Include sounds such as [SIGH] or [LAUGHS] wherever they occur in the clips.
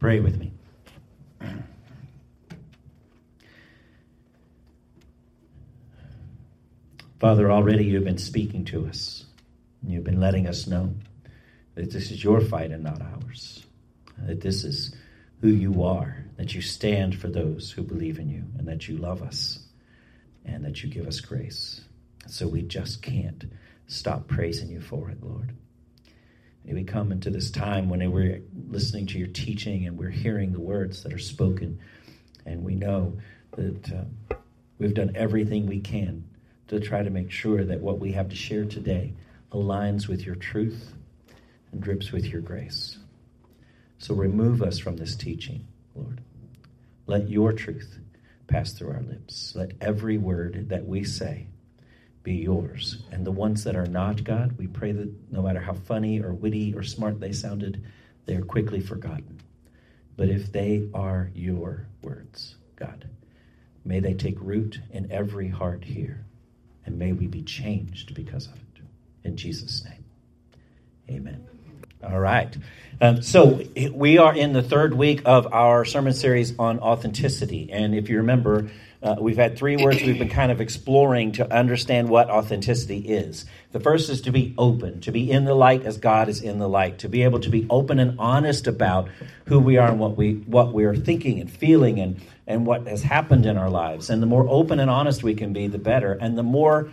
Pray with me. Father, already you've been speaking to us. You've been letting us know that this is your fight and not ours. That this is who you are, that you stand for those who believe in you, and that you love us, and that you give us grace. So we just can't stop praising you for it, Lord. May we come into this time when we're listening to your teaching and we're hearing the words that are spoken, and we know that uh, we've done everything we can to try to make sure that what we have to share today aligns with your truth and drips with your grace. So remove us from this teaching, Lord. Let your truth pass through our lips. Let every word that we say be yours. And the ones that are not, God, we pray that no matter how funny or witty or smart they sounded, they are quickly forgotten. But if they are your words, God, may they take root in every heart here and may we be changed because of it. In Jesus' name, amen. All right. Um, so we are in the third week of our sermon series on authenticity. And if you remember, uh, we've had three words we've been kind of exploring to understand what authenticity is. The first is to be open, to be in the light as God is in the light, to be able to be open and honest about who we are and what we what we are thinking and feeling and and what has happened in our lives. And the more open and honest we can be, the better. And the more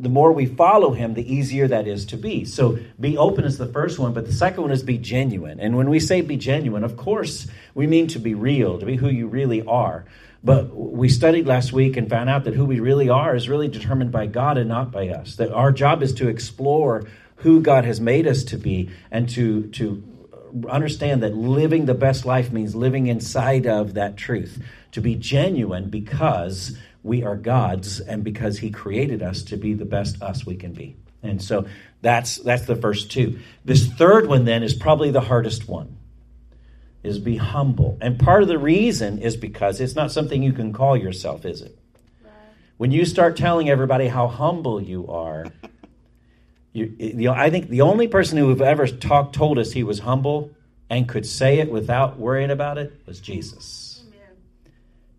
the more we follow him, the easier that is to be. So be open is the first one, but the second one is be genuine. And when we say be genuine, of course, we mean to be real, to be who you really are. But we studied last week and found out that who we really are is really determined by God and not by us. That our job is to explore who God has made us to be and to to understand that living the best life means living inside of that truth. To be genuine because we are God's and because he created us to be the best us we can be. And so that's that's the first two. This third one then is probably the hardest one. Is be humble. And part of the reason is because it's not something you can call yourself, is it? When you start telling everybody how humble you are, you, you know, I think the only person who have ever talked told us he was humble and could say it without worrying about it was Jesus.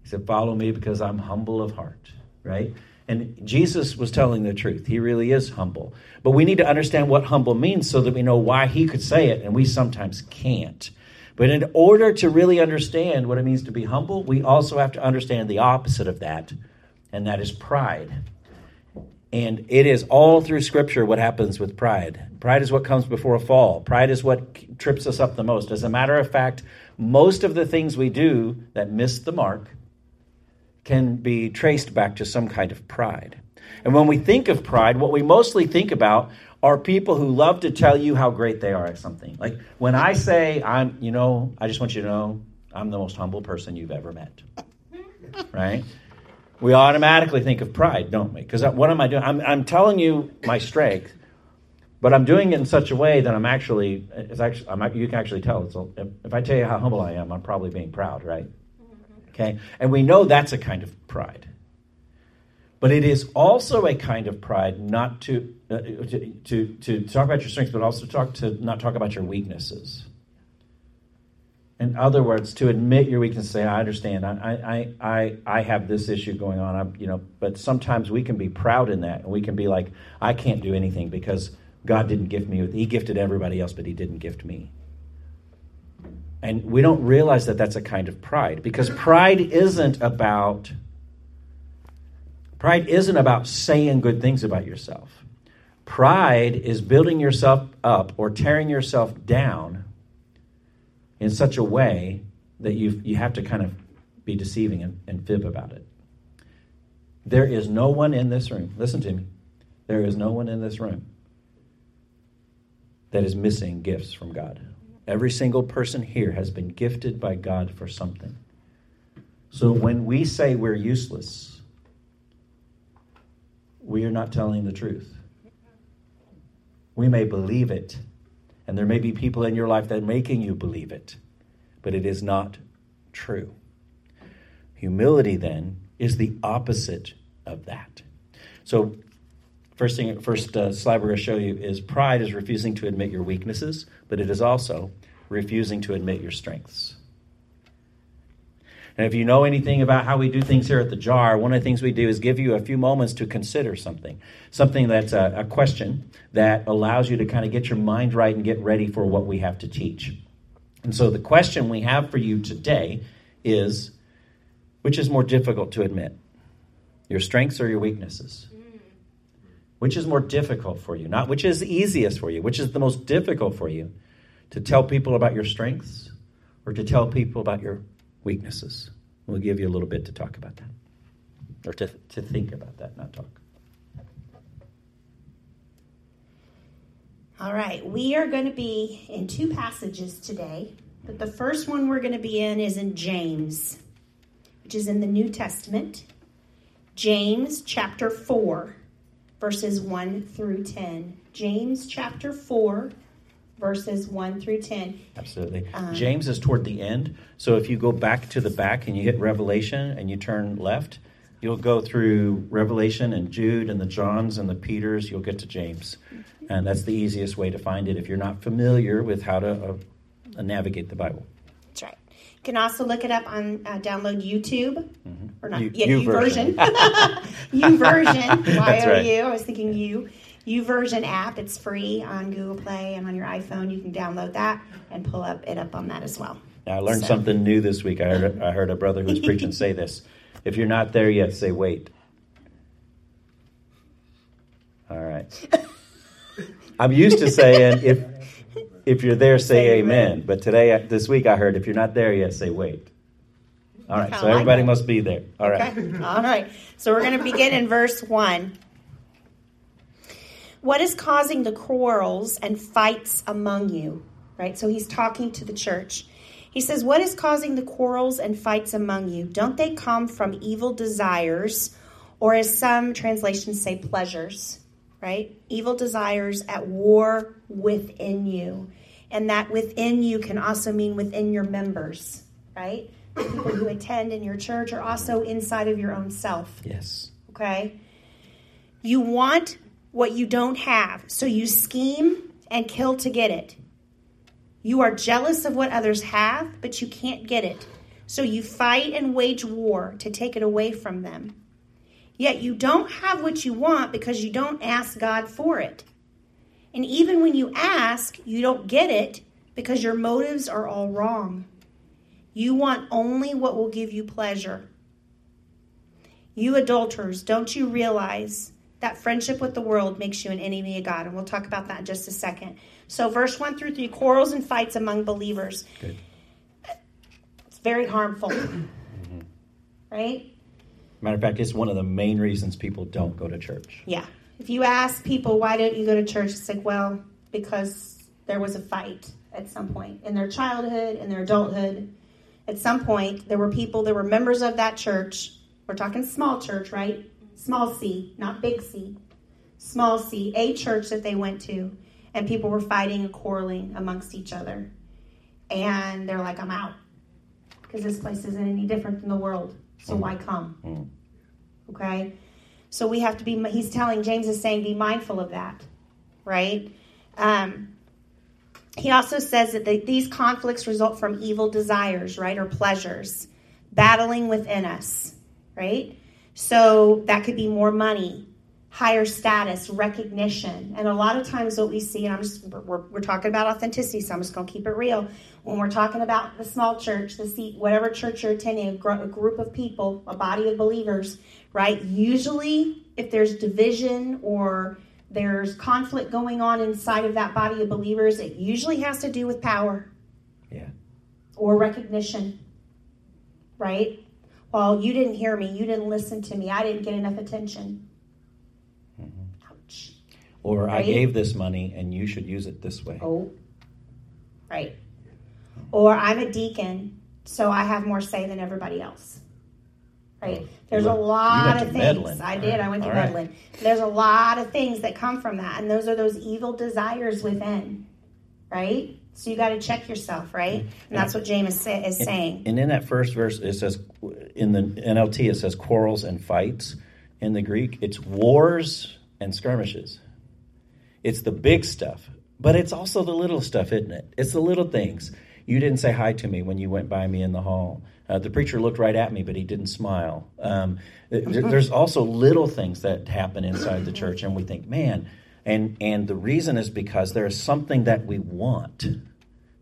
He said, Follow me because I'm humble of heart, right? And Jesus was telling the truth. He really is humble. But we need to understand what humble means so that we know why he could say it, and we sometimes can't. But in order to really understand what it means to be humble, we also have to understand the opposite of that, and that is pride. And it is all through Scripture what happens with pride. Pride is what comes before a fall. Pride is what trips us up the most. As a matter of fact, most of the things we do that miss the mark can be traced back to some kind of pride. And when we think of pride, what we mostly think about are people who love to tell you how great they are at something. Like when I say, I'm, you know, I just want you to know I'm the most humble person you've ever met. Right? We automatically think of pride, don't we? Because uh, what am I doing? I'm, I'm telling you my strength, but I'm doing it in such a way that I'm actually, it's actually, I'm, you can actually tell. If I tell you how humble I am, I'm probably being proud, right? Okay? And we know that's a kind of pride. But it is also a kind of pride not to, uh, to, to, to, talk about your strengths, but also talk to not talk about your weaknesses. In other words, to admit your weakness, say, "I understand. I, I, I, I have this issue going on. I'm, you know." But sometimes we can be proud in that, and we can be like, "I can't do anything because God didn't gift me. He gifted everybody else, but He didn't gift me." And we don't realize that that's a kind of pride because pride isn't about pride isn't about saying good things about yourself. Pride is building yourself up or tearing yourself down in such a way that you you have to kind of be deceiving and, and fib about it. There is no one in this room. Listen to me. There is no one in this room that is missing gifts from God. Every single person here has been gifted by God for something. So when we say we're useless, we are not telling the truth. We may believe it, and there may be people in your life that are making you believe it, but it is not true. Humility, then, is the opposite of that. So, first thing, first uh, slide we're going to show you is pride is refusing to admit your weaknesses, but it is also refusing to admit your strengths. And if you know anything about how we do things here at the jar, one of the things we do is give you a few moments to consider something, something that's a, a question that allows you to kind of get your mind right and get ready for what we have to teach. And so the question we have for you today is which is more difficult to admit, your strengths or your weaknesses? Which is more difficult for you? Not which is easiest for you, which is the most difficult for you to tell people about your strengths or to tell people about your weaknesses. We'll give you a little bit to talk about that, or to, to think about that, not talk. All right, we are going to be in two passages today, but the first one we're going to be in is in James, which is in the New Testament. James chapter 4, verses 1 through 10. James chapter 4, verses 1 through 10. Absolutely. Um, James is toward the end. So if you go back to the back and you hit Revelation and you turn left, you'll go through Revelation and Jude and the Johns and the Peters. You'll get to James. And that's the easiest way to find it if you're not familiar with how to uh, navigate the Bible. You can also look it up on uh, download YouTube mm-hmm. or not U, yeah, YouVersion. [LAUGHS] YouVersion. Y O U. I was thinking you. version app. It's free on Google Play and on your iPhone. You can download that and pull up it up on that as well. Now, I learned so. something new this week. I heard, I heard a brother who was preaching [LAUGHS] say this. If you're not there yet, say wait. All right. [LAUGHS] I'm used to saying if if you're there, say, amen. amen. But today, this week, I heard if you're not there yet, say wait. All right, so everybody like must be there. All right. Okay. [LAUGHS] All right. So we're going to begin in verse 1. What is causing the quarrels and fights among you? Right? So he's talking to the church. He says, What is causing the quarrels and fights among you? Don't they come from evil desires, or as some translations say, pleasures? Right? Evil desires at war within you. And that within you can also mean within your members, right? The people who attend in your church are also inside of your own self. Yes. Okay? You want what you don't have. So you scheme and kill to get it. You are jealous of what others have, but you can't get it. So you fight and wage war to take it away from them. Yet you don't have what you want because you don't ask God for it. And even when you ask, you don't get it because your motives are all wrong. You want only what will give you pleasure. You adulterers, don't you realize that friendship with the world makes you an enemy of God. And we'll talk about that in just a second. So, verse 1 through 3 quarrels and fights among believers. Good. It's very harmful. [CLEARS THROAT] Right? Matter of fact, it's one of the main reasons people don't go to church. Yeah. If you ask people, why don't you go to church? It's like, well, because there was a fight at some point in their childhood, in their adulthood. At some point, there were people, there were members of that church. We're talking small church, right? small c, not big C, small c, a church that they went to, and people were fighting and quarreling amongst each other. And they're like, I'm out because this place isn't any different than the world. So mm. why come? Mm. Okay? So we have to be, he's telling, James is saying, be mindful of that, right? Um, he also says that the, these conflicts result from evil desires, right, or pleasures, battling within us, right? So that could be more money, higher status, recognition. And a lot of times, what we see, and I'm just, we're, we're talking about authenticity, so I'm just going to keep it real. When we're talking about the small church, the seat, whatever church you're attending, a, gr- a group of people, a body of believers, right? Usually, if there's division or there's conflict going on inside of that body of believers, it usually has to do with power. Yeah. Or recognition. Right? Well, you didn't hear me. You didn't listen to me. I didn't get enough attention. Mm-hmm. Ouch. Or right? I gave this money and you should use it this way. Oh, right. Or I'm a deacon, so I have more say than everybody else. Right? There's a lot of things. Medlin. I did. I went to Medlin. Right. There's a lot of things that come from that, and those are those evil desires within. Right? So you got to check yourself, right? And that's what James is, is saying. And in that first verse, it says, in the NLT, it says quarrels and fights. In the Greek, it's wars and skirmishes. It's the big stuff, but it's also the little stuff, isn't it? It's the little things. You didn't say hi to me when you went by me in the hall. Uh, the preacher looked right at me, but he didn't smile. Um, there, there's also little things that happen inside the church, and we think, man, and and the reason is because there is something that we want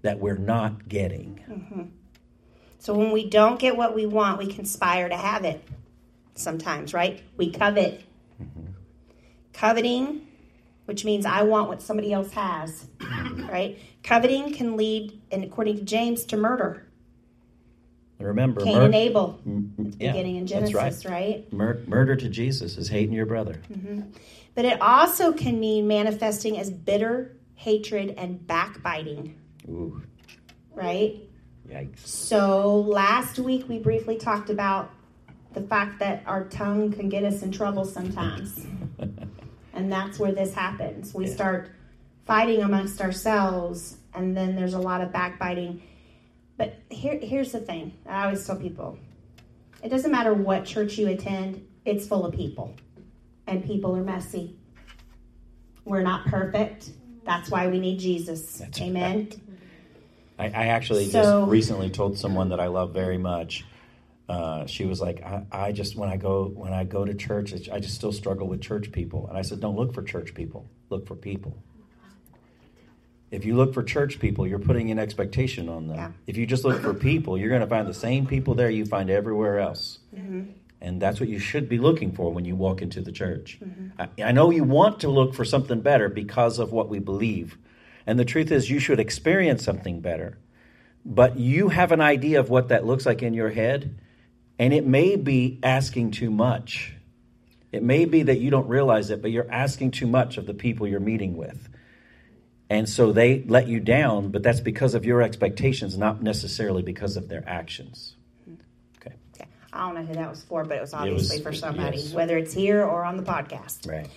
that we're not getting. Mm-hmm. So when we don't get what we want, we conspire to have it. Sometimes, right? We covet. Mm-hmm. Coveting, which means I want what somebody else has, right? Coveting can lead, and according to James, to murder. Remember, Cain mur- and Abel, yeah, beginning in Genesis, right? right? Mur- murder to Jesus is hating your brother. Mm-hmm. But it also can mean manifesting as bitter hatred and backbiting. Ooh. Right? Yikes. So last week we briefly talked about the fact that our tongue can get us in trouble sometimes. [LAUGHS] and that's where this happens. We yeah. start fighting amongst ourselves, and then there's a lot of backbiting but here, here's the thing I always tell people it doesn't matter what church you attend, it's full of people. And people are messy. We're not perfect. That's why we need Jesus. That's Amen. Right. I, I, actually so, just recently told someone that I love very much. Uh, she was like, I, I, just when I go when I go to church, I just still struggle with church people. And I said, don't look for church people. Look for people. If you look for church people, you're putting an expectation on them. Yeah. If you just look for people, you're going to find the same people there you find everywhere else. Mm-hmm. And that's what you should be looking for when you walk into the church. Mm-hmm. I, I know you want to look for something better because of what we believe. And the truth is, you should experience something better. But you have an idea of what that looks like in your head, and it may be asking too much. It may be that you don't realize it, but you're asking too much of the people you're meeting with. And so they let you down, but that's because of your expectations, not necessarily because of their actions. Okay. okay. I don't know who that was for, but it was obviously it was, for somebody, yes. whether it's here or on the podcast. Right.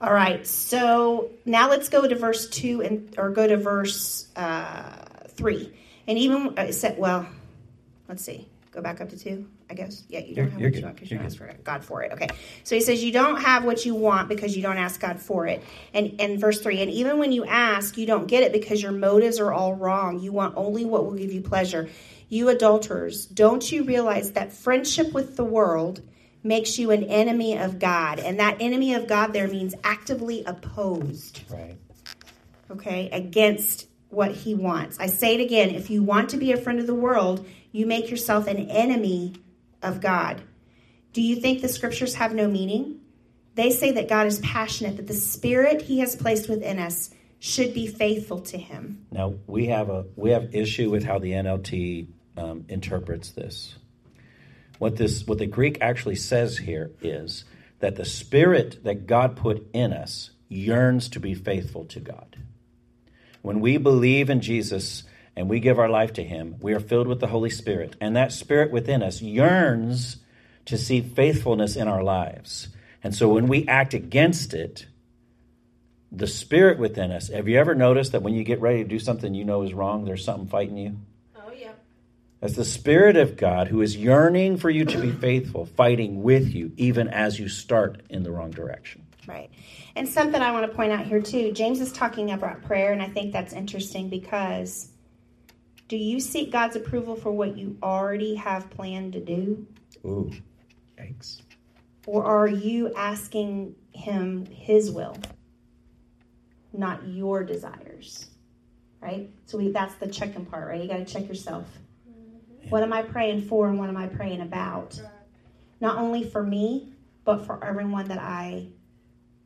All right. So now let's go to verse two and or go to verse uh, three. And even uh, said, well, let's see. Go back up to two. I guess. Yeah, you don't you're, have what you want because you don't ask for it. God for it. Okay. So he says you don't have what you want because you don't ask God for it. And and verse three, and even when you ask, you don't get it because your motives are all wrong. You want only what will give you pleasure. You adulterers, don't you realize that friendship with the world makes you an enemy of God? And that enemy of God there means actively opposed. Right. Okay, against what he wants. I say it again, if you want to be a friend of the world, you make yourself an enemy of God. Do you think the scriptures have no meaning? They say that God is passionate, that the spirit he has placed within us should be faithful to him. Now, we have a we have issue with how the NLT um, interprets this. What this what the Greek actually says here is that the spirit that God put in us yearns to be faithful to God. When we believe in Jesus, and we give our life to Him, we are filled with the Holy Spirit. And that Spirit within us yearns to see faithfulness in our lives. And so when we act against it, the Spirit within us, have you ever noticed that when you get ready to do something you know is wrong, there's something fighting you? Oh, yeah. That's the Spirit of God who is yearning for you to be [CLEARS THROAT] faithful, fighting with you, even as you start in the wrong direction. Right. And something I want to point out here, too James is talking about prayer, and I think that's interesting because do you seek God's approval for what you already have planned to do? Ooh, thanks. Or are you asking Him His will, not your desires? Right? So we, that's the checking part, right? You got to check yourself. Mm-hmm. What am I praying for and what am I praying about? Not only for me, but for everyone that I,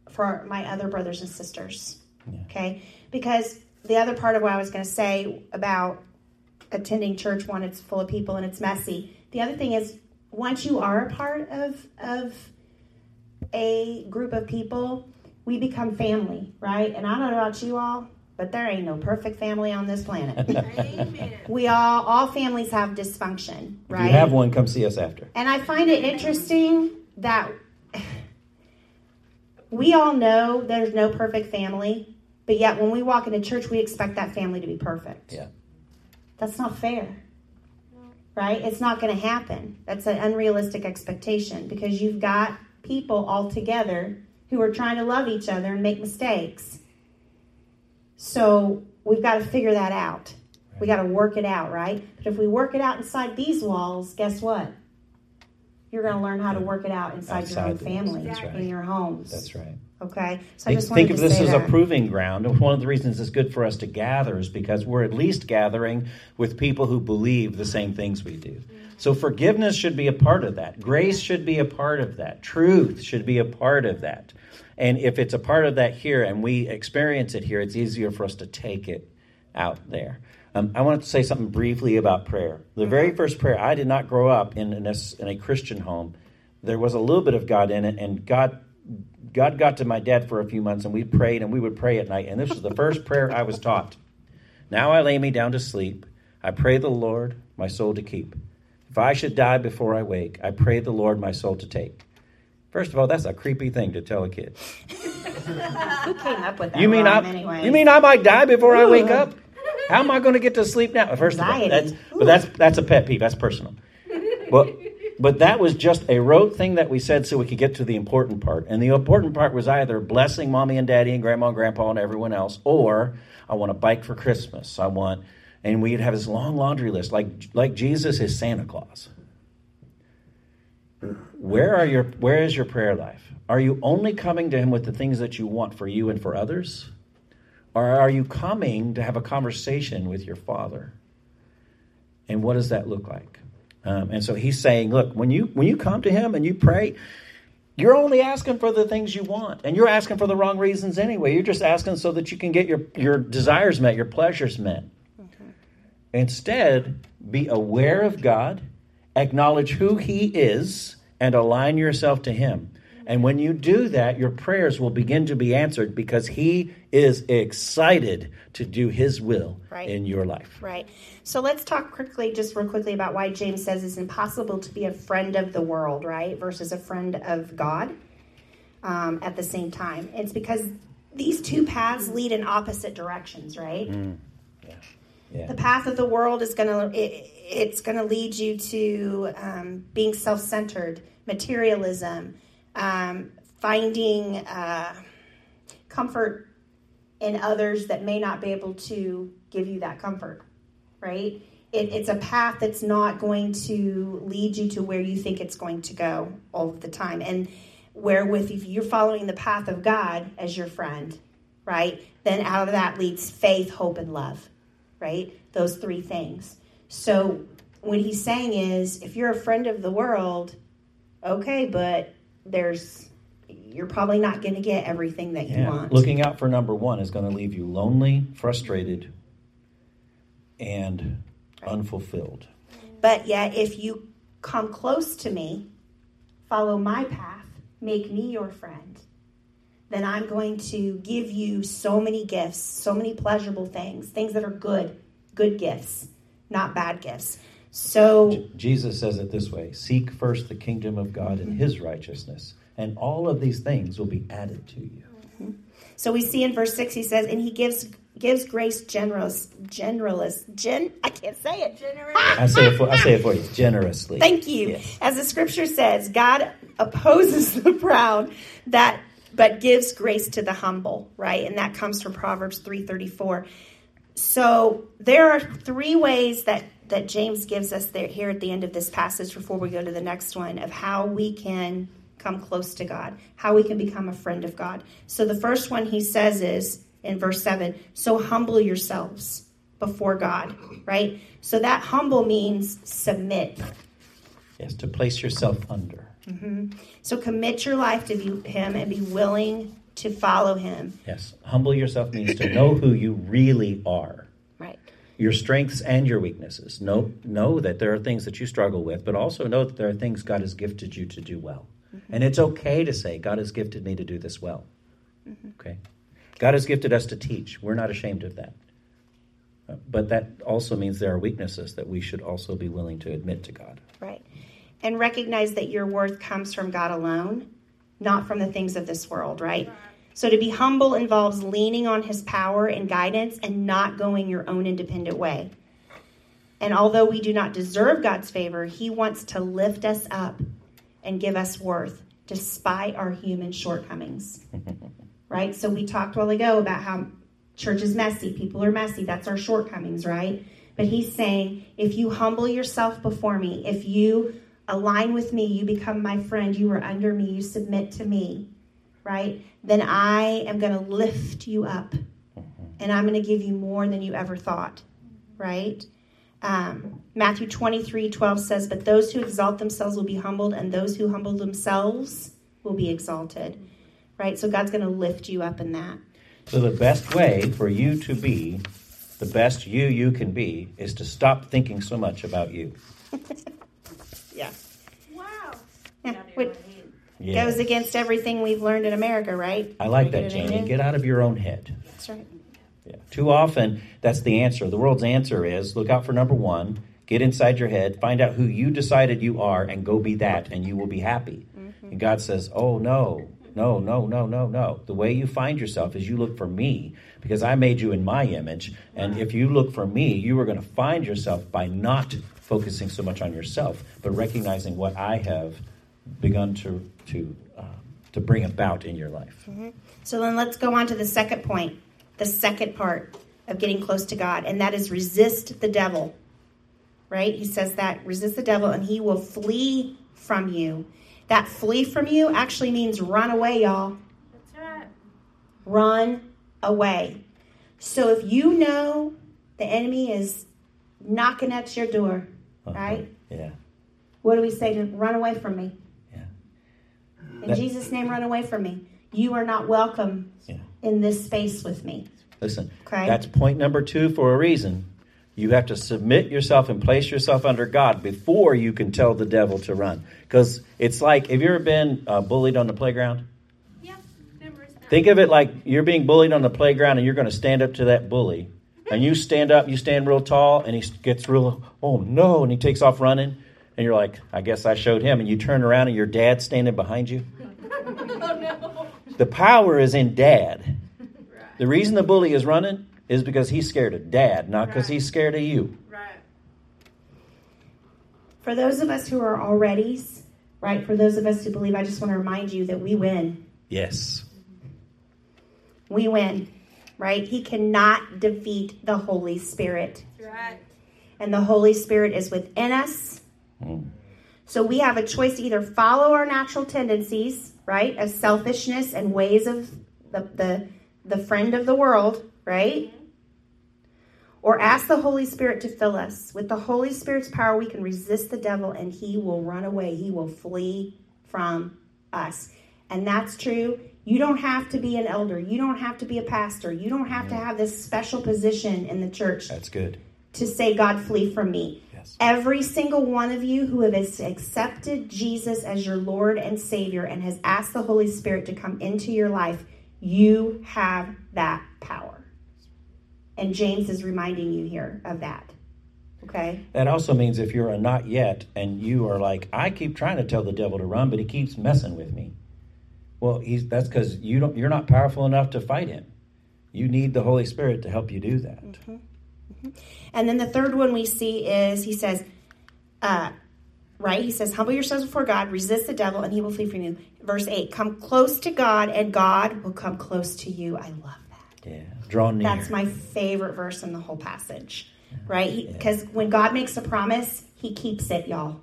for my other brothers and sisters. Yeah. Okay? Because the other part of what I was going to say about attending church one it's full of people and it's messy. The other thing is once you are a part of of a group of people we become family right? And i don't know about you all but there ain't no perfect family on this planet. [LAUGHS] We all all families have dysfunction right if you have one come see us after. And i find it interesting that we all know there's no perfect family but yet when we walk into church we expect that family to be perfect. Yeah that's not fair. Right? It's not going to happen. That's an unrealistic expectation because you've got people all together who are trying to love each other and make mistakes. So we've got to figure that out. We got to work it out, right? But if we work it out inside these walls, guess what? You're going to learn how to work it out inside Outside your own family, right. in your homes. That's right. Okay, so I Think, just think of this as that. a proving ground. And one of the reasons it's good for us to gather is because we're at least gathering with people who believe the same things we do. So forgiveness should be a part of that. Grace should be a part of that. Truth should be a part of that. And if it's a part of that here and we experience it here, it's easier for us to take it out there. Um, I want to say something briefly about prayer. The very first prayer, I did not grow up in, in, a, in a Christian home. There was a little bit of God in it, and God God got to my dad for a few months and we prayed and we would pray at night. And this was the first prayer I was taught. Now I lay me down to sleep. I pray the Lord my soul to keep. If I should die before I wake, I pray the Lord my soul to take. First of all, that's a creepy thing to tell a kid. Who came up with that? You mean I? anyway? You mean I might die before I wake up? [LAUGHS] How am I going to get to sleep now? First of all, that's, but that's that's a pet peeve. That's personal. But but that was just a rote thing that we said so we could get to the important part. And the important part was either blessing mommy and daddy and grandma and grandpa and everyone else, or I want a bike for Christmas. I want, and we'd have this long laundry list, like like Jesus is Santa Claus. Where are your where is your prayer life? Are you only coming to him with the things that you want for you and for others? Or are you coming to have a conversation with your father? And what does that look like? Um, and so he's saying, look, when you when you come to him and you pray, you're only asking for the things you want, and you're asking for the wrong reasons anyway. You're just asking so that you can get your your desires met, your pleasures met. Instead, be aware of God, acknowledge who He is, and align yourself to Him. And when you do that, your prayers will begin to be answered because He is excited to do His will Right. in your life. Right. So let's talk quickly, just real quickly, about why James says it's impossible to be a friend of the world, right, versus a friend of God um, at the same time. It's because these two paths lead in opposite directions, right? Yeah. The path of the world is gonna it's gonna lead you to um, being self-centered, materialism, um, finding uh, comfort in others that may not be able to give you that comfort, right? It, it's a path that's not going to lead you to where you think it's going to go all the time. And wherewith, if you're following the path of God as your friend, right, then out of that leads faith, hope, and love, right? Those three things. So what he's saying is if you're a friend of the world, okay, but there's you're probably not going to get everything that you Yeah. want. Looking out for number one is going to leave you lonely, frustrated, and unfulfilled. But yet, if you come close to me, follow my path, make me your friend, then I'm going to give you so many gifts, so many pleasurable things, things that are good, good gifts, not bad gifts. So, J- Jesus says it this way Seek first the kingdom of God and his righteousness, and all of these things will be added to you. so we see in verse six, he says, and he gives gives grace generous, generous, gen. I can't say it. [LAUGHS] I say it for, I say it for you generously. Thank you. Yes. As the scripture says, God opposes [LAUGHS] the proud, that but gives grace to the humble, right? And that comes from Proverbs 3:34. So there are three ways that that James gives us there here at the end of this passage before we go to the next one of how we can come close to God, how we can become a friend of God. So the first one he says is in verse 7, so humble yourselves before God, right? So that humble means submit. Yes, to place yourself under. Mm-hmm. So commit your life to be, Him and be willing to follow Him. Yes, humble yourself means to know who you really are. Right. Your strengths and your weaknesses. Know, know that there are things that you struggle with, but also know that there are things God has gifted you to do well. Mm-hmm. And it's okay to say, God has gifted me to do this well. Mm-hmm. Okay? God has gifted us to teach. We're not ashamed of that. But that also means there are weaknesses that we should also be willing to admit to God. Right. And recognize that your worth comes from God alone, not from the things of this world, right? So to be humble involves leaning on His power and guidance and not going your own independent way. And although we do not deserve God's favor, He wants to lift us up and give us worth despite our human shortcomings. [LAUGHS] right? So we talked a while ago about how church is messy, people are messy. That's our shortcomings, right? But he's saying, if you humble yourself before me, if you align with me, you become my friend, you are under me, you submit to me, right? Then I am going to lift you up and I'm going to give you more than you ever thought, right? Um, Matthew 23 12 says, But those who exalt themselves will be humbled, and those who humble themselves will be exalted, right? So God's going to lift you up in that. So the best way for you to be the best you you can be is to stop thinking so much about you. [LAUGHS] yeah. Wow. yeah. Yeah. goes against everything we've learned in America, right? I like that, Jamie. Get out of your own head. That's right. Yeah. Too often, that's the answer. The world's answer is look out for number one, get inside your head, find out who you decided you are, and go be that, and you will be happy. Mm-hmm. And God says, oh, no, no, no, no, no, no. The way you find yourself is you look for me because I made you in my image. And ah. if you look for me, you are going to find yourself by not focusing so much on yourself, but recognizing what I have begun to, to, uh, to bring about in your life. So then let's go on to the second point, the second part of getting close to God, and that is resist the devil. Right? He says that resist the devil and he will flee from you. That flee from you actually means run away, y'all. That's right. Run away. So if you know the enemy is knocking at your door, Uh-huh. right? Yeah. What do we say to run away from me? Yeah. In That- Jesus' name, run away from me. You are not welcome Yeah. in this space with me. Listen, Okay. that's point number two for a reason. You have to submit yourself and place yourself under God before you can tell the devil to run. Because it's like, have you ever been uh, bullied on the playground? Yeah. Numbers. Think of it like you're being bullied on the playground and you're going to stand up to that bully. And you stand up, you stand real tall, and he gets real, oh no, and he takes off running. And you're like, I guess I showed him. And you turn around and your dad's standing behind you. oh [LAUGHS] no. The power is in dad. Right. The reason the bully is running is because he's scared of dad, not because Right. he's scared of you. Right. For those of us who are alreadys, right? For those of us who believe, I just want to remind you that we win. Yes. We win, right? He cannot defeat the Holy Spirit. That's right. And the Holy Spirit is within us. Mm. So we have a choice to either follow our natural tendencies, right? Of selfishness and ways of the, the, the friend of the world, right? Or ask the Holy Spirit to fill us. With the Holy Spirit's power, we can resist the devil and he will run away. He will flee from us. And that's true. You don't have to be an elder. You don't have to be a pastor. You don't have to have this special position in the church That's good. to say, God, flee from me. Yes. Every single one of you who has accepted Jesus as your Lord and Savior and has asked the Holy Spirit to come into your life, you have that power. And James is reminding you here of that. Okay? That also means if you're a not yet and you are like, I keep trying to tell the devil to run, but he keeps messing with me. Well, he's that's because you don't you're not powerful enough to fight him. You need the Holy Spirit to help you do that. Mm-hmm. And then the third one we see is he says, uh, right? He says, humble yourselves before God, resist the devil, and he will flee from you. Verse 8, come close to God, and God will come close to you. I love that. Yeah. Draw near. That's my favorite verse in the whole passage, right? Because when God makes a promise, he keeps it, y'all.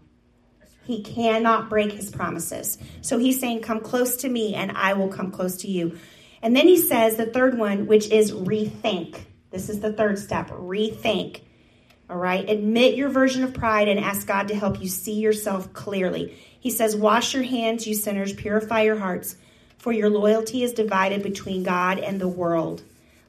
He cannot break his promises. So he's saying, Come close to me, and I will come close to you. And then he says the third one, which is rethink. This is the third step rethink. All right. Admit your version of pride and ask God to help you see yourself clearly. He says, Wash your hands, you sinners, purify your hearts, for your loyalty is divided between God and the world.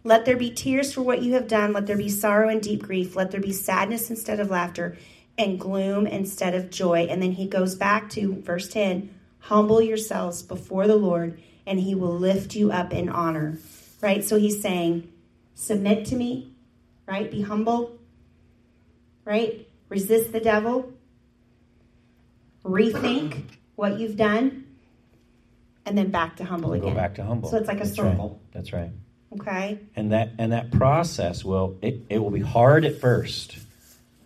Let there be tears for what you have done. Let there be sorrow and deep grief. Let there be sadness instead of laughter and gloom instead of joy. And then he goes back to verse 10 Humble yourselves before the Lord, and he will lift you up in honor. Right? So he's saying, Submit to me, right? Be humble, right? Resist the devil, rethink what you've done, and then back to humble Go again. back to humble. So it's like a That's circle. Right. That's right. Okay? And that and that process will it, it will be hard at first,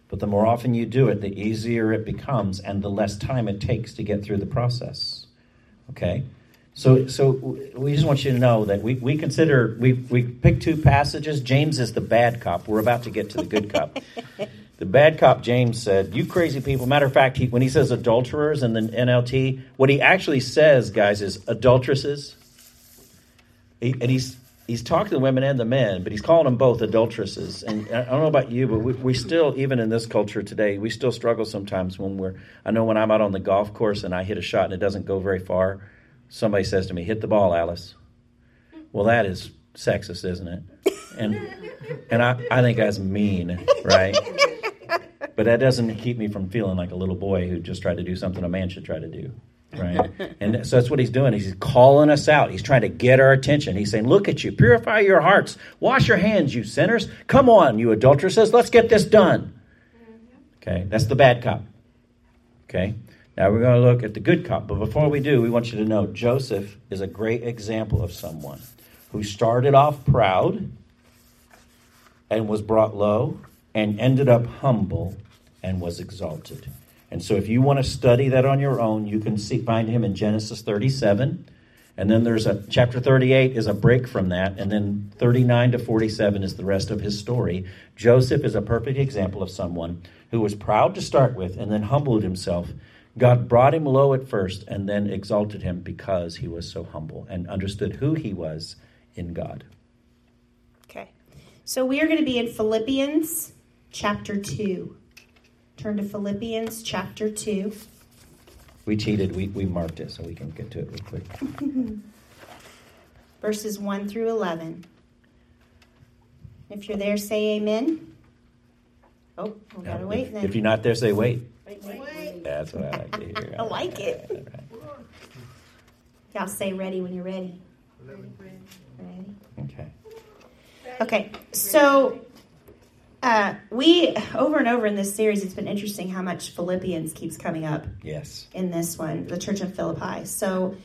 but the more often you do it, the easier it becomes and the less time it takes to get through the process. Okay? So, so we just want you to know that we, we consider we we picked two passages. James is the bad cop. We're about to get to the good cop. [LAUGHS] the bad cop, James said, "You crazy people." Matter of fact, he, when he says adulterers in the NLT, what he actually says, guys, is adulteresses. He, and he's he's talking to the women and the men, but he's calling them both adulteresses. And I don't know about you, but we, we still, even in this culture today, we still struggle sometimes when we're. I know when I'm out on the golf course and I hit a shot and it doesn't go very far somebody says to me, "Hit the ball, Alice." Well, that is sexist, isn't it? And and I, I think that's mean, right? But that doesn't keep me from feeling like a little boy who just tried to do something a man should try to do. Right? And so that's what he's doing. He's calling us out. He's trying to get our attention. He's saying, Look at you, purify your hearts, wash your hands, you sinners. Come on, you adulteresses, let's get this done. Okay, that's the bad cop. Okay? Now we're going to look at the good cop. But before we do, we want you to know Joseph is a great example of someone who started off proud and was brought low and ended up humble and was exalted. And so if you want to study that on your own, you can see, find him in Genesis 37. And then there's a chapter 38 is a break from that. And then 39 to 47 is the rest of his story. Joseph is a perfect example of someone who was proud to start with and then humbled himself God brought him low at first and then exalted him because he was so humble and understood who he was in God. Okay. So we are going to be in Philippians chapter 2. Turn to Philippians chapter 2. We cheated. We, we marked it so we can get to it real quick. [LAUGHS] Verses 1 through 11. If you're there, say amen. Oh, we got to wait if, then. if you're not there, say wait. Wait, wait. That's what I like to hear. I like it. [LAUGHS] Y'all say ready when you're ready. Ready? Okay. Okay, so uh, we over and over in this series, it's been interesting how much Philippians keeps coming up Yes. in this one, the Church of Philippi. So,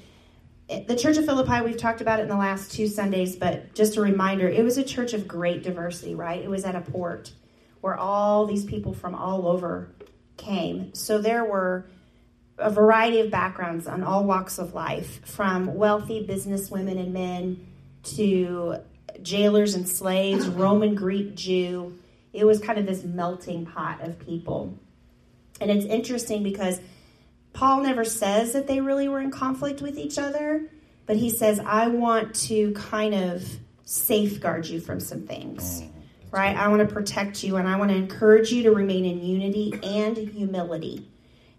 the Church of Philippi, we've talked about it in the last two Sundays, but just a reminder, it was a church of great diversity, right? It was at a port where all these people from all over came. So, there were a variety of backgrounds on all walks of life, from wealthy business women and men to jailers and slaves, [CLEARS THROAT] Roman, Greek, Jew. It was kind of this melting pot of people. And it's interesting because Paul never says that they really were in conflict with each other, but he says, I want to kind of safeguard you from some things, mm. Right? I want to protect you and I want to encourage you to remain in unity and humility.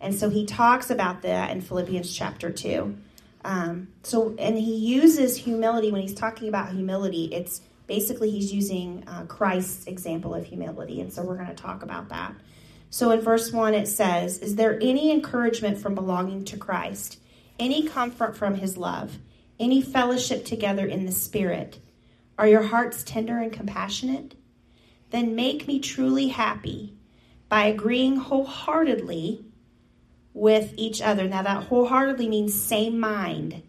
And so he talks about that in Philippians chapter 2. Um, so, and he uses humility when he's talking about humility. It's basically he's using uh, Christ's example of humility. And so we're going to talk about that. So in verse 1, it says, Is there any encouragement from belonging to Christ? Any comfort from his love? Any fellowship together in the Spirit? Are your hearts tender and compassionate? Then make me truly happy by agreeing wholeheartedly with each other. Now, that wholeheartedly means same mind,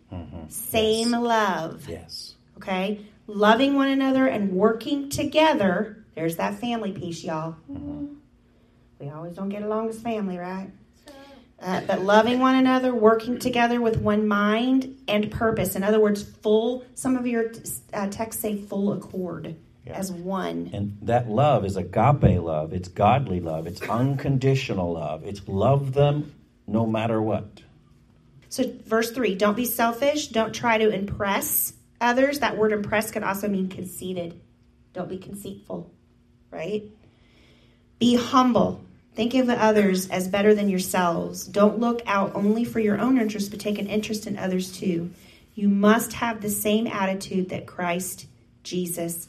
same love. Yes. Okay? Loving one another and working together. There's that family piece, y'all. We always don't get along as family, right? Uh, but loving one another, working together with one mind and purpose. In other words, full, some of your uh, texts say full accord Yeah. as one. And that love is agape love. It's godly love. It's unconditional love. It's love them no matter what. So, verse 3 don't be selfish. Don't try to impress others. That word impress could also mean conceited. Don't be conceitful, right? Be humble. Think of others as better than yourselves. Don't look out only for your own interest, but take an interest in others too. You must have the same attitude that Christ Jesus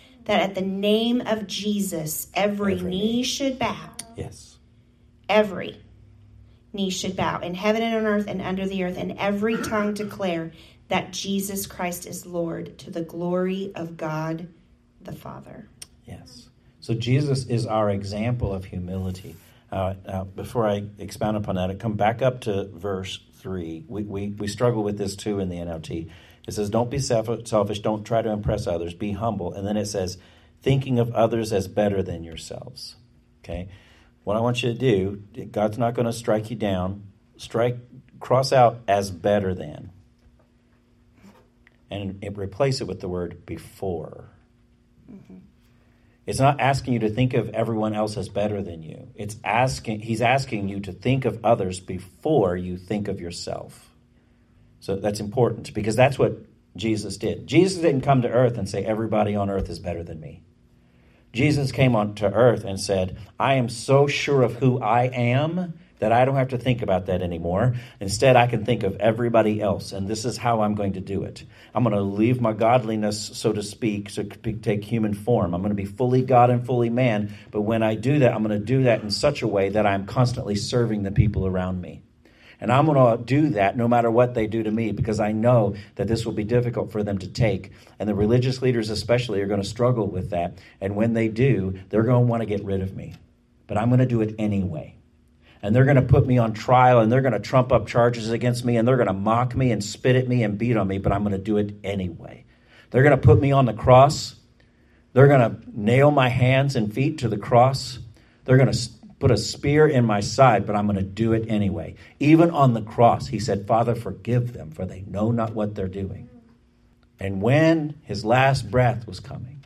that at the name of Jesus every, Every knee should bow Yes. every knee should bow in heaven and on earth and under the earth, and every tongue declare that Jesus Christ is Lord to the glory of God the Father. Yes. So Jesus is our example of humility. Uh, uh, before I expound upon that, I come back up to verse 3. We, we, we struggle with this too in the NLT. It says, Don't be selfish, don't try to impress others, be humble. And then it says, Thinking of others as better than yourselves. Okay? What I want you to do, God's not going to strike you down. Strike, cross out as better than. And replace it with the word before. Mm-hmm. It's not asking you to think of everyone else as better than you. It's asking he's asking you to think of others before you think of yourself. So that's important because that's what Jesus did. Jesus didn't come to earth and say everybody on earth is better than me. Jesus came on to earth and said, I am so sure of who I am that I don't have to think about that anymore. Instead, I can think of everybody else, and this is how I'm going to do it. I'm going to leave my godliness, so to speak, to take human form. I'm going to be fully God and fully man, but when I do that, I'm going to do that in such a way that I'm constantly serving the people around me. And I'm going to do that no matter what they do to me because I know that this will be difficult for them to take. And the religious leaders, especially, are going to struggle with that. And when they do, they're going to want to get rid of me. But I'm going to do it anyway. And they're going to put me on trial and they're going to trump up charges against me and they're going to mock me and spit at me and beat on me, but I'm going to do it anyway. They're going to put me on the cross. They're going to nail my hands and feet to the cross. They're going to put a spear in my side, but I'm going to do it anyway. Even on the cross, he said, Father, forgive them, for they know not what they're doing. And when his last breath was coming,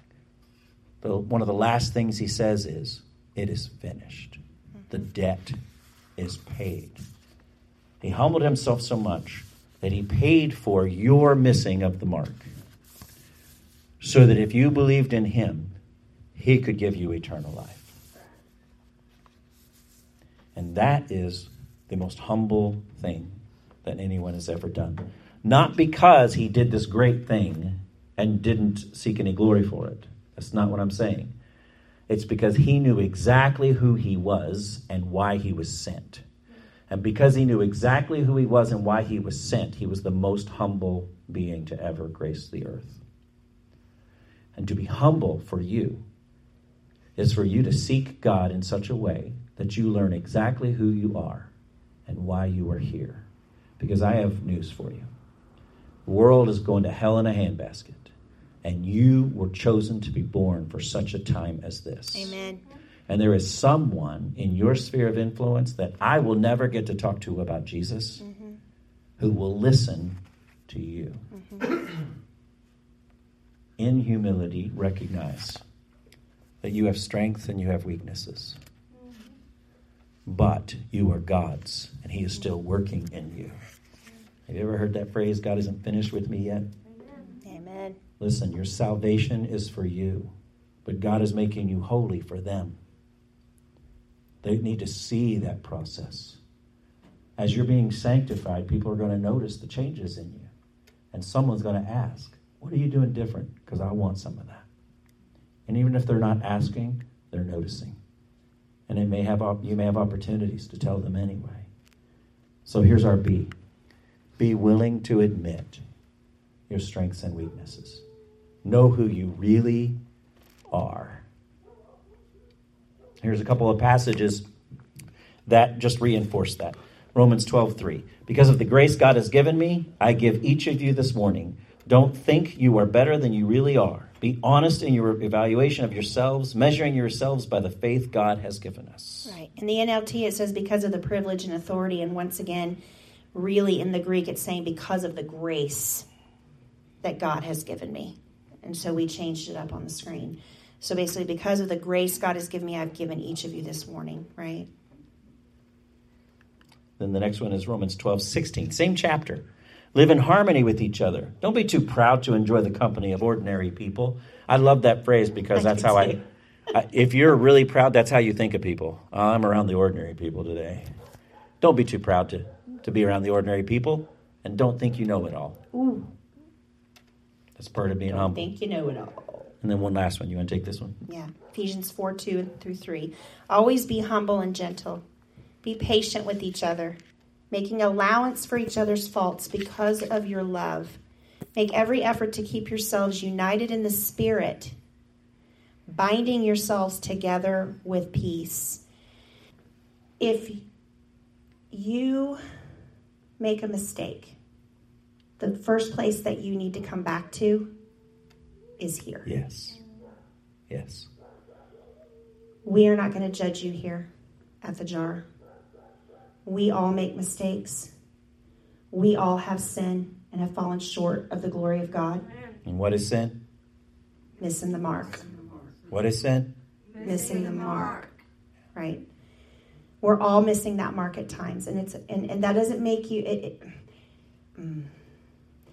the, one of the last things he says is, It is finished. The debt is paid. He humbled himself so much that he paid for your missing of the mark. So that if you believed in him, he could give you eternal life. And that is the most humble thing that anyone has ever done. Not because he did this great thing and didn't seek any glory for it. That's not what I'm saying. It's because he knew exactly who he was and why he was sent. And because he knew exactly who he was and why he was sent, he was the most humble being to ever grace the earth. And to be humble for you is for you to seek God in such a way that you learn exactly who you are and why you are here. Because I have news for you. The world is going to hell in a handbasket, and you were chosen to be born for such a time as this. Amen. And there is someone in your sphere of influence that I will never get to talk to about Jesus mm-hmm. who will listen to you. Mm-hmm. in humility, recognize that you have strength and you have weaknesses but you are God's, and He is still working in you. Have you ever heard that phrase, God isn't finished with me yet? Amen. Listen, your salvation is for you, but God is making you holy for them. They need to see that process. As you're being sanctified, people are going to notice the changes in you. And someone's going to ask, What are you doing different? Because I want some of that. And even if they're not asking, they're noticing and it may have you may have opportunities to tell them anyway. So here's our B. Be willing to admit your strengths and weaknesses. Know who you really are. Here's a couple of passages that just reinforce that. Romans 12:3. Because of the grace God has given me, I give each of you this morning. Don't think you are better than you really are. Be honest in your evaluation of yourselves, measuring yourselves by the faith God has given us. Right. In the NLT, it says because of the privilege and authority. And once again, really in the Greek, it's saying because of the grace that God has given me. And so we changed it up on the screen. So basically, because of the grace God has given me, I've given each of you this warning, right? Then the next one is Romans 12, 16. Same chapter. Live in harmony with each other. Don't be too proud to enjoy the company of ordinary people. I love that phrase because that's how I, I, if you're really proud, that's how you think of people. Oh, I'm around the ordinary people today. Don't be too proud to, to be around the ordinary people and don't think you know it all. Ooh. That's part of being don't humble. think you know it all. And then one last one. You want to take this one? Yeah. Ephesians 4 2 through 3. Always be humble and gentle Be patient with each other, making allowance for each other's faults because of your love. Make every effort to keep yourselves united in the Spirit, binding yourselves together with peace. If you make a mistake, the first place that you need to come back to is here. Yes. Yes. We are not going to judge you here at the jar. We all make mistakes. We all have sin and have fallen short of the glory of God, And what is sin? missing the mark. What is sin? Missing the mark. Right? We're all missing that mark at times, and it's and, and that doesn't make you it, it,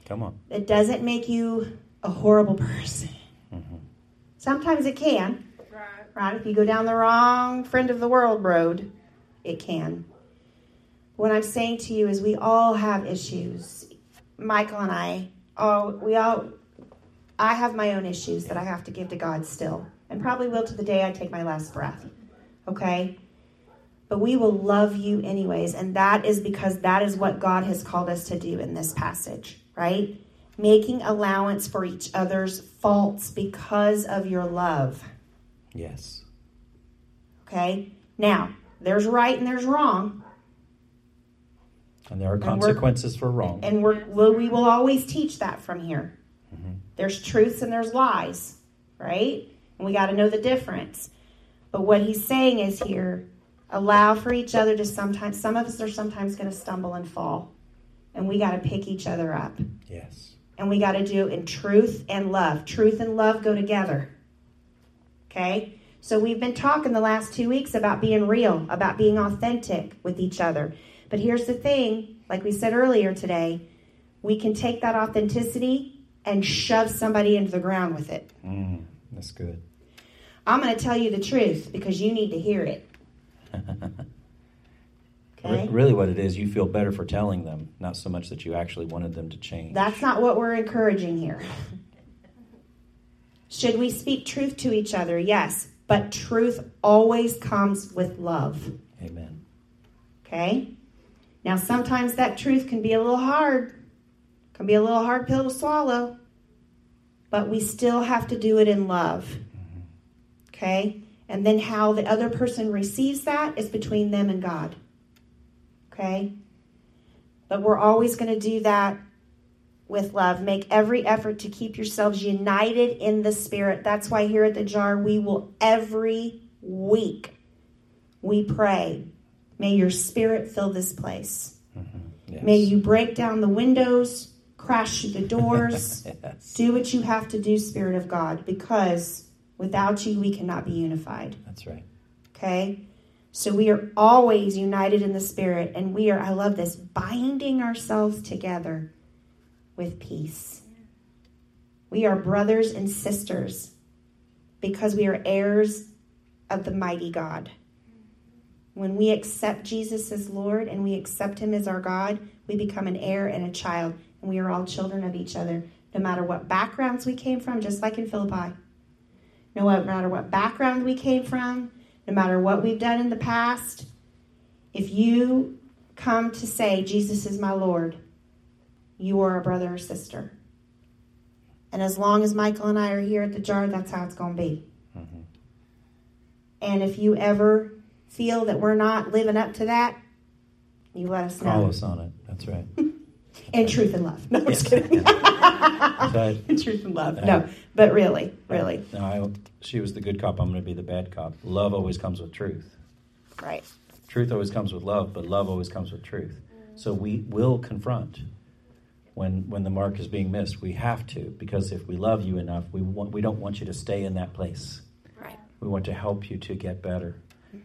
Come on. it doesn't make you a horrible person. Mm-hmm. Sometimes it can, Right. right? If you go down the wrong friend of the world road, it can. What I'm saying to you is we all have issues. Michael and I, oh, we all, I have my own issues that I have to give to God still, and probably will to the day I take my last breath. Okay? But we will love you anyways, and that is because that is what God has called us to do in this passage, right? Making allowance for each other's faults because of your love. Yes. Okay? Now, there's right and there's wrong, And there are consequences for wrong. and we're, we'll, we will always teach that from here. Mm-hmm. There's truths and there's lies, right? And we got to know the difference. But what he's saying is here allow for each other to sometimes, some of us are sometimes going to stumble and fall. And we got to pick each other up. Yes. And we got to do it in truth and love. Truth and love go together. Okay? So we've been talking the last two weeks about being real, about being authentic with each other. But here's the thing like we said earlier today, we can take that authenticity and shove somebody into the ground with it. Mm, that's good. I'm going to tell you the truth because you need to hear it. [LAUGHS] Okay? Re- really, what it is, you feel better for telling them, not so much that you actually wanted them to change. That's not what we're encouraging here. Should we speak truth to each other? Yes. But truth always comes with love. Amen. Okay? Now, sometimes that truth can be a little hard, can be a little hard pill to swallow, but we still have to do it in love. Okay? And then how the other person receives that is between them and God. Okay? But we're always going to do that with love. Make every effort to keep yourselves united in the Spirit. That's why here at the jar, we will every week we pray. May your Spirit fill this place. Mm-hmm. Yes. May you break down the windows, crash through the doors. [LAUGHS] yes. do what you have to do, Spirit of God, because without you, we cannot be unified. That's right. Okay? So we are always united in the Spirit, and we are, I love this, binding ourselves together with peace. We are brothers and sisters because we are heirs of the mighty God. When we accept Jesus as Lord and we accept Him as our God, we become an heir and a child, and we are all children of each other, no matter what backgrounds we came from, just like in Philippi. No matter what background we came from, no matter what we've done in the past, if you come to say, Jesus is my Lord, you are a brother or sister. And as long as Michael and I are here at the jar, that's how it's going to be. Mm-hmm. And if you ever feel that we're not living up to that, you let us know. Call us on it. That's right. [LAUGHS] In truth and love. No, I'm just kidding. That's right. In truth and love. No, but really, really. No, I, she was the good cop. I'm going to be the bad cop. Love always comes with truth. Right. Truth always comes with love, but love always comes with truth. So we will confront when when the mark is being missed. We have to because if we love you enough, we want we don't want you to stay in that place. Right. We want to help you to get better.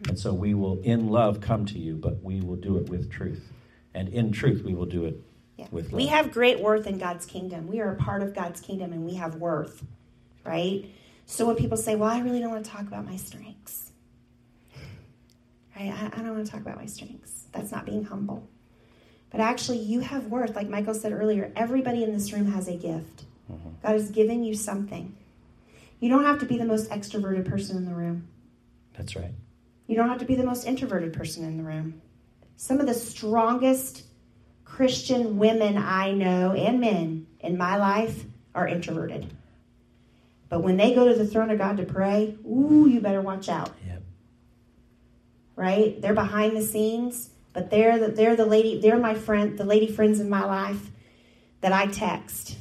And so we will in love come to you, but we will do it with truth. And in truth we will do it Yeah. with love. We have great worth in God's kingdom. We are a part of God's kingdom and we have worth, right? So when people say, well, I really don't want to talk about my strengths, right? I, I don't want to talk about my strengths. That's not being humble. But actually, you have worth. Like Michael said earlier, everybody in this room has a gift. Mm-hmm. God has given you something. You don't have to be the most extroverted person in the room. That's right. You don't have to be the most introverted person in the room. Some of the strongest Christian women I know and men in my life are introverted. But when they go to the throne of God to pray, ooh, you better watch out. Yep. Right? They're behind the scenes, but they're the, they're the lady, they're my friend, the lady friends in my life that I text.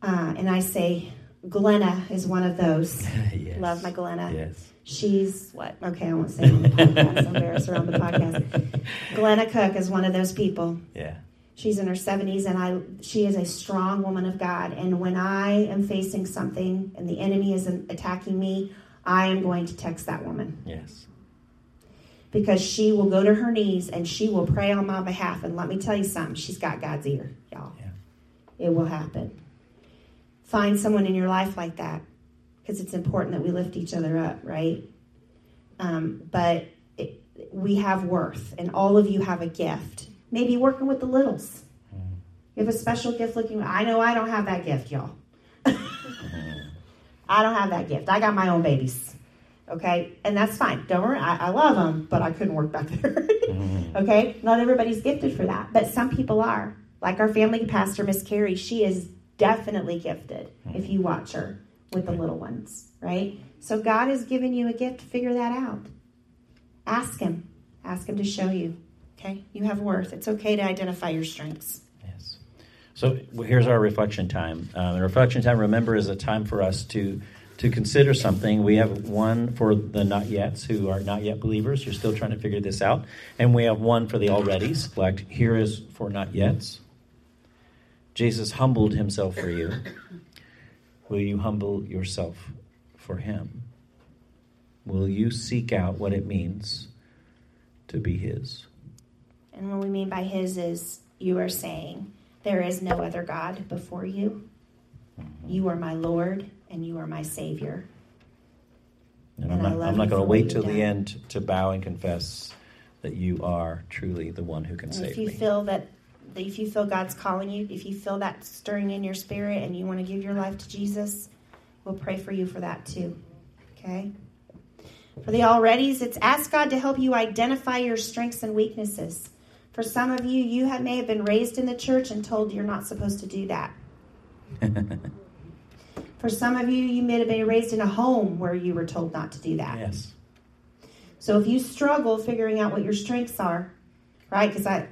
Uh, and I say, Glenna is one of those. [LAUGHS] yes. Love my Glenna. Yes. She's what? Okay, I won't say on the podcast. I'm embarrassed her on the podcast. Glenna Cook is one of those people. Yeah. She's in her 70s, and I she is a strong woman of God. And when I am facing something and the enemy is attacking me, I am going to text that woman Yes. because she will go to her knees and she will pray on my behalf. And let me tell you something, she's got God's ear, y'all. Yeah. It will happen. Find someone in your life like that because it's important that we lift each other up, right? Um, but it, we have worth, and all of you have a gift. Maybe working with the littles. Mm. You have a special gift looking. I know I don't have that gift, y'all. [LAUGHS] I don't have that gift. I got my own babies. Okay? And that's fine. Don't worry. I, I love them, but I couldn't work back there. Mm. [LAUGHS] okay? Not everybody's gifted for that, but some people are. Like our family pastor, Miss Carrie, she is definitely gifted if mm. you watch her with the little ones, right? So God has given you a gift. Figure that out. Ask Him. Ask Him to show you. Okay? You have worth. It's okay to identify your strengths. Yes. So here's our reflection time. Um, and reflection time, remember, is a time for us to to consider something. We have one for the not yets who are not yet believers. You're still trying to figure this out, and we have one for the alreadys. Like here is for not yets. Jesus humbled himself for you. Will you humble yourself for him? Will you seek out what it means to be his? And what we mean by His is you are saying, There is no other God before you. You are my Lord and you are my Savior. And, And I'm not, love I'm you not going to wait till the end to bow and confess that you are truly the one who can And save if you me. feel that, if you feel God's calling you, if you feel that stirring in your spirit and you want to give your life to Jesus, we'll pray for you for that too. Okay? For the alreadys, it's ask God to help you identify your strengths and weaknesses. For some of you, you have, may have been raised in the church and told you're not supposed to do that. [LAUGHS] For some of you, you may have been raised in a home where you were told not to do that. yes. So if you struggle figuring out what your strengths are, right? Because I,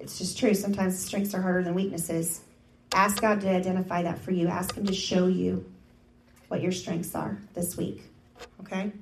it's just true. Sometimes strengths are harder than weaknesses. Ask God to identify that for you. Ask Him to show you what your strengths are this week. Okay.